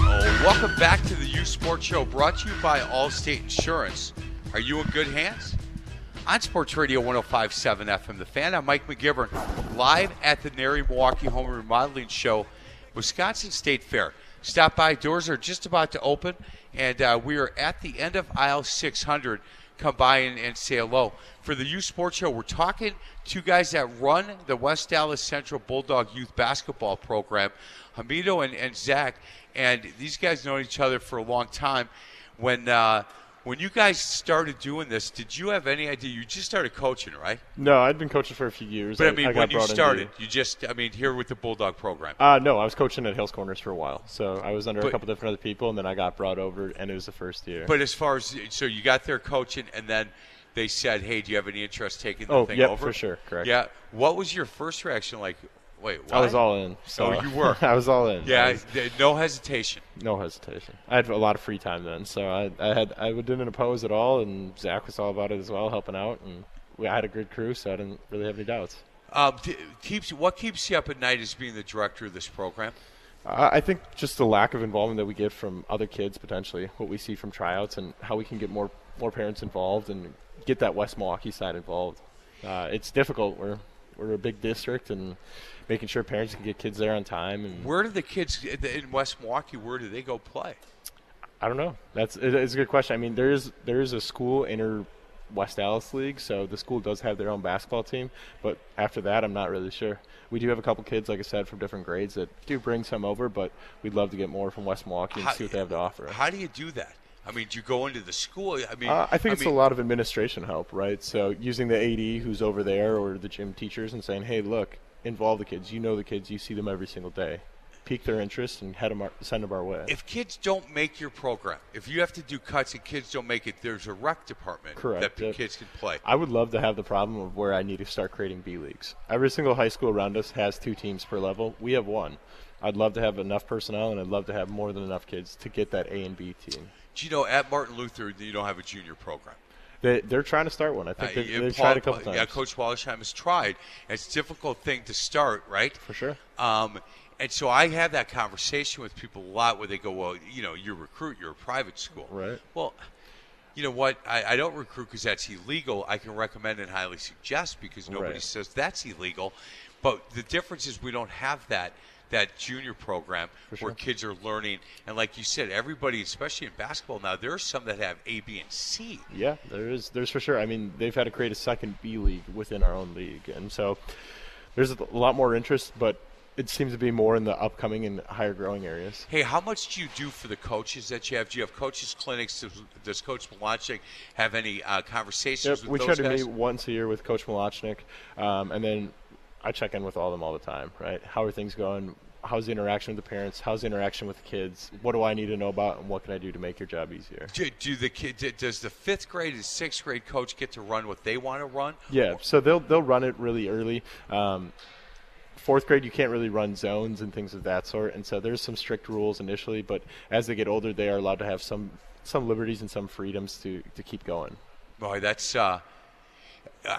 Oh, welcome back to the Youth Sports Show brought to you by Allstate Insurance. Are you in good hands? On Sports Radio 1057 FM, The Fan, I'm Mike McGivern, live at the NARI Milwaukee Home Remodeling Show, Wisconsin State Fair. Stop by, doors are just about to open, and uh, we are at the end of aisle 600. Come by and, and say hello. For the Youth Sports Show, we're talking to guys that run the West Allis Central Bulldog Youth Basketball Program, Hamido and, and Zach. And these guys know each other for a long time. When uh, when you guys started doing this, did you have any idea? You just started coaching, right? No, I'd been coaching for a few years. But I mean, got when you started, you just, I mean, here with the Bulldog program. Uh, no, I was coaching at Hales Corners for a while. So I was under But- a couple different other people, and then I got brought over, and it was the first year. But as far as, so you got there coaching, and then they said, hey, do you have any interest taking the Oh, thing yep, over? Oh, for sure, correct. Yeah. What was your first reaction? Like, wait, what? I was all in. So oh, you were. I was all in. Yeah, was- no hesitation. no hesitation. I had a lot of free time then, so I, I had I didn't oppose at all, and Zach was all about it as well, helping out, and we I had a good crew, so I didn't really have any doubts. Um, t- keeps what keeps you up at night as being the director of this program? Uh, I think just the lack of involvement that we get from other kids potentially, what we see from tryouts, and how we can get more more parents involved and get that West Milwaukee side involved. Uh, it's difficult. We're we're a big district, and making sure parents can get kids there on time. And Where do the kids in West Milwaukee? Where do they go play? I don't know. That's it's a good question. I mean, there is there is a school inter West Allis league, so the school does have their own basketball team. But after that, I'm not really sure. We do have a couple kids, like I said, from different grades that do bring some over, but we'd love to get more from West Milwaukee and How- see what they have to offer. How do you do that? I mean, do you go into the school? I mean, Uh, I think it's mean, a lot of administration help, right? So using the AD who's over there or the gym teachers and saying, "Hey, look, involve the kids. You know the kids. You see them every single day. Pique their interest and head them our, send them our way." If kids don't make your program, if you have to do cuts and kids don't make it, there's a rec department Correct. that the kids can play. I would love to have the problem of where I need to start creating B leagues. Every single high school around us has two teams per level. We have one. I'd love to have enough personnel, and I'd love to have more than enough kids to get that A and B team. Do you know at Martin Luther you don't have a junior program? They, they're trying to start one. I think Uh, they've, yeah, they've Paul- tried a couple times. Yeah, Coach Wallersheim has tried. It's a difficult thing to start, right? For sure. Um, and so I have that conversation with people a lot where they go, well, you know, you're a recruit, you're a private school. Right. Well, you know what? I, I don't recruit because that's illegal. I can recommend and highly suggest because nobody Right. says that's illegal. But the difference is we don't have that that junior program where kids are learning. And like you said, everybody, especially in basketball now, there are some that have A, B, and C. Yeah, there is. There's for sure. I mean, they've had to create a second B league within our own league, and so there's a lot more interest, but it seems to be more in the upcoming and higher growing areas. Hey, how much do you do for the coaches that you have? Do you have coaches clinics? Does, Coach Malachik have any uh, conversations Yep, with we try to guys? meet once a year with Coach Malachnik, um, and then I check in with all of them all the time. Right? How are things going? How's the interaction with the parents? How's the interaction with the kids? What do I need to know about, and what can I do to make your job easier? do, do the kid? do- Does the fifth grade and sixth grade coach get to run what they want to run? Yeah, so they'll they'll run it really early. Um, fourth grade, you can't really run zones and things of that sort, and so there's some strict rules initially. But as they get older, they are allowed to have some some liberties and some freedoms to to keep going. Boy, that's. Uh,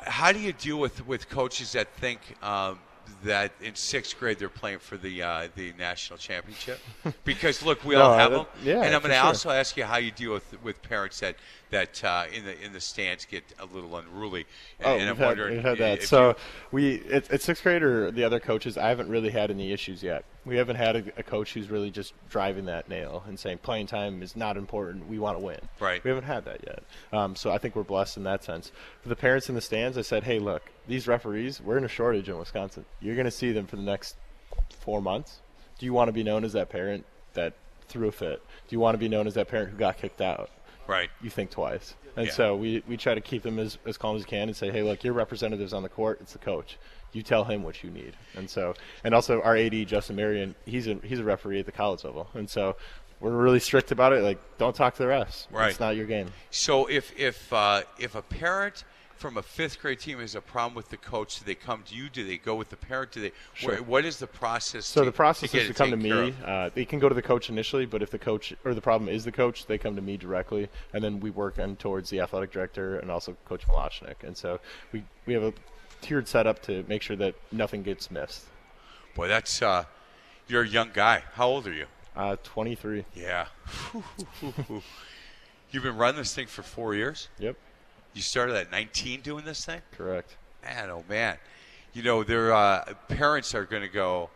how do you deal with with coaches that think um, that in sixth grade they're playing for the uh, the national championship? Because look, we No, all have them. yeah, and I'm going to sure. also ask you how you deal with with parents that that uh, in the in the stands get a little unruly. And, Oh, and I'm had, wondering we've had that. So you- we at, at sixth grade or the other coaches, I haven't really had any issues yet. We haven't had a, a coach who's really just driving that nail and saying playing time is not important. We want to win. Right. We haven't had that yet. Um, so I think we're blessed in that sense. For the parents in the stands, I said, hey, look, these referees, we're in a shortage in Wisconsin. You're going to see them for the next four months. Do you want to be known as that parent that threw a fit? Do you want to be known as that parent who got kicked out? Right. You think twice. And Yeah. so we, we try to keep them as, as calm as we can and say, hey, look, your representative's on the court. It's the coach. You tell him what you need. And so, and also our AD, Justin Marion, he's a, he's a referee at the college level. And so we're really strict about it. Like, don't talk to the refs. Right. It's not your game. So if if uh, if a parent from a fifth grade team has a problem with the coach, do they come to you? Do they go with the parent? Do they? Sure. wh- what is the process? So to, the process to is to come to me. Uh, they can go to the coach initially, but if the coach or the problem is the coach, they come to me directly, and then we work on towards the athletic director and also Coach Malachnik. And so we we have a tiered setup to make sure that nothing gets missed. Boy, that's uh, you're a young guy. How old are you? Uh, 23. Yeah. You've been running this thing for four years? Yep. You started at 19 doing this thing? Correct. Man, oh man. You know, their uh, parents are going to go.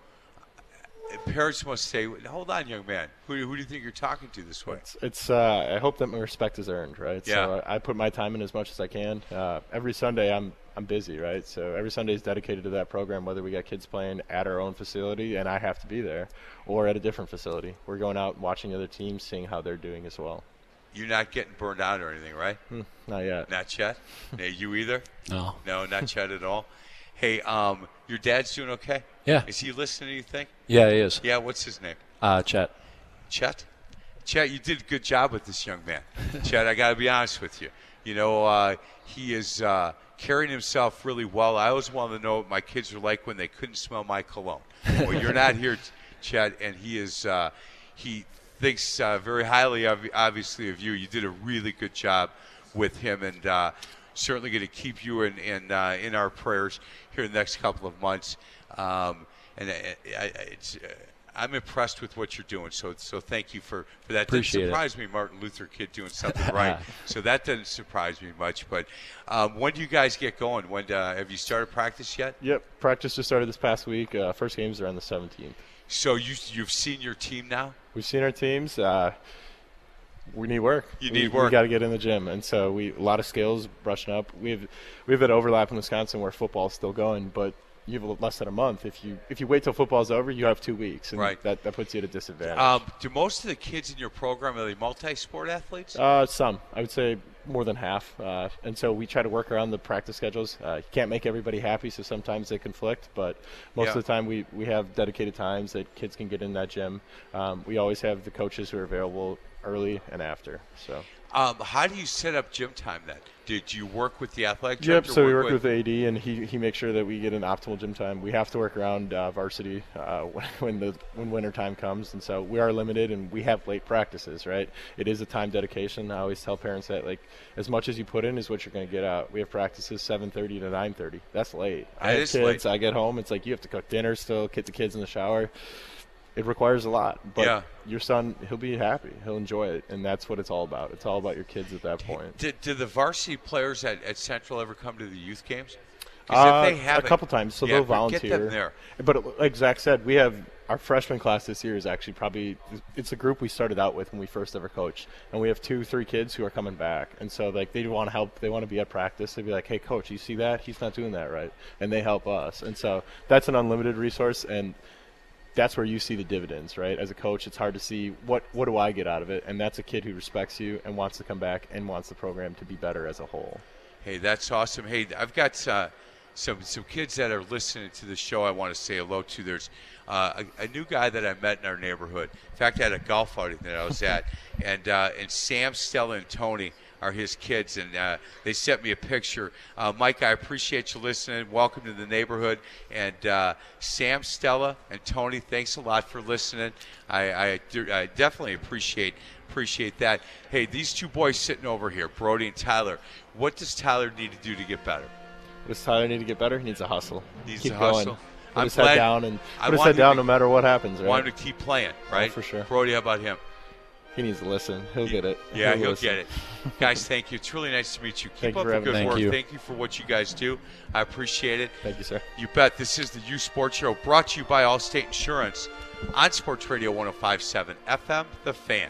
Parents must say, "Hold on, young man. Who, who do you think you're talking to this way?" It's, it's uh, I hope that my respect is earned, right? Yeah. So I, I put my time in as much as I can. Uh, every Sunday I'm I'm busy, right? So every Sunday is dedicated to that program, whether we got kids playing at our own facility and I have to be there, or at a different facility. We're going out and watching other teams, seeing how they're doing as well. You're not getting burned out or anything, right? Hmm, not yet. Not yet. yeah, you either? No. No, not yet at all. Hey, um, your dad's doing okay? Yeah. Is he listening? to You think? Yeah, he is. Yeah. What's his name? Uh, Chet. Chet. Chet, you did a good job with this young man. Chet, I got to be honest with you. You know, uh, he is uh, carrying himself really well. I always wanted to know what my kids were like when they couldn't smell my cologne. Well, you're not here, Chad, and he is. Uh, he thinks uh, very highly, of, obviously, of you. You did a really good job with him, and uh, certainly going to keep you in in, uh, in our prayers here in the next couple of months. Um, and I, it's. I'm impressed with what you're doing, so so thank you for, for that. Appreciate. Didn't surprise me, Martin Luther kid doing something right. so that doesn't surprise me much. But um, when do you guys get going? When uh, have you started practice yet? Yep. Practice just started this past week. Uh, first games are on the 17th. So you you've seen your team now? We've seen our teams. Uh, we need work. You We- need work. We got to get in the gym, and so we a lot of skills brushing up. We have we have that overlap in Wisconsin where football's still going, but you have less than a month. If you if you wait till football's over, you have two weeks, and Right. that, that puts you at a disadvantage. Um, do most of the kids in your program are they multi-sport athletes? Uh, some, I would say more than half. Uh, and so we try to work around the practice schedules. Uh, you can't make everybody happy, so sometimes they conflict. But most Yeah. of the time, we, we have dedicated times that kids can get in that gym. Um, we always have the coaches who are available early and after. So. Um, how do you set up gym time then? Did you work with the athletic Yep. director? So we work with AD, and he, he makes sure that we get an optimal gym time. We have to work around uh, varsity uh, when, the when winter time comes, and so we are limited, and we have late practices. Right? It is a time dedication. I always tell parents that like as much as you put in is what you're going to get out. We have practices 7:30 to 9:30. That's late. I have kids. late. I get home. It's like you have to cook dinner still, get the kids in the shower. It requires a lot, but Yeah. your son, he'll be happy. He'll enjoy it, and that's what it's all about. It's all about your kids at that point. Did, did the varsity players at, at Central ever come to the youth games? Uh, a couple times, so yeah, they'll get volunteer. them there. But like Zach said, we have our freshman class this year is actually probably it's a group we started out with when we first ever coached, and we have two, three kids who are coming back, and so like they want to help, they want to be at practice. They'd be like, "Hey, coach, you see that? He's not doing that right," and they help us, and so that's an unlimited resource, and that's where you see the dividends, right? As a coach, it's hard to see what what do I get out of it, and that's a kid who respects you and wants to come back and wants the program to be better as a whole. Hey, that's awesome. Hey, I've got uh, some some kids that are listening to the show. I want to say hello to. There's uh, a, a new guy that I met in our neighborhood. In fact, I had a golf outing that I was at, and uh, and Sam, Stella, and Tony are his kids, and uh, they sent me a picture. Uh, Mike, I appreciate you listening. Welcome to the neighborhood. And uh, Sam, Stella, and Tony, thanks a lot for listening. I, I, I definitely appreciate appreciate that. Hey, these two boys sitting over here, Brody and Tyler. What does Tyler need to do to get better? What Does Tyler need to get better? He needs a hustle. Needs keep going. hustle. Put I'm his glad- head down and I put his head down to- no matter what happens. Right? Want him to keep playing, right? for sure. Brody, how about him? He needs to listen. He'll get it. Yeah, he'll listen. get it. Guys, thank you. It's really nice to meet you. Keep Thank up for the good me. work. You. Thank you for what you guys do. I appreciate it. Thank you, sir. You bet. This is the Youth Sports Show brought to you by Allstate Insurance on Sports Radio 1057 FM, The Fan.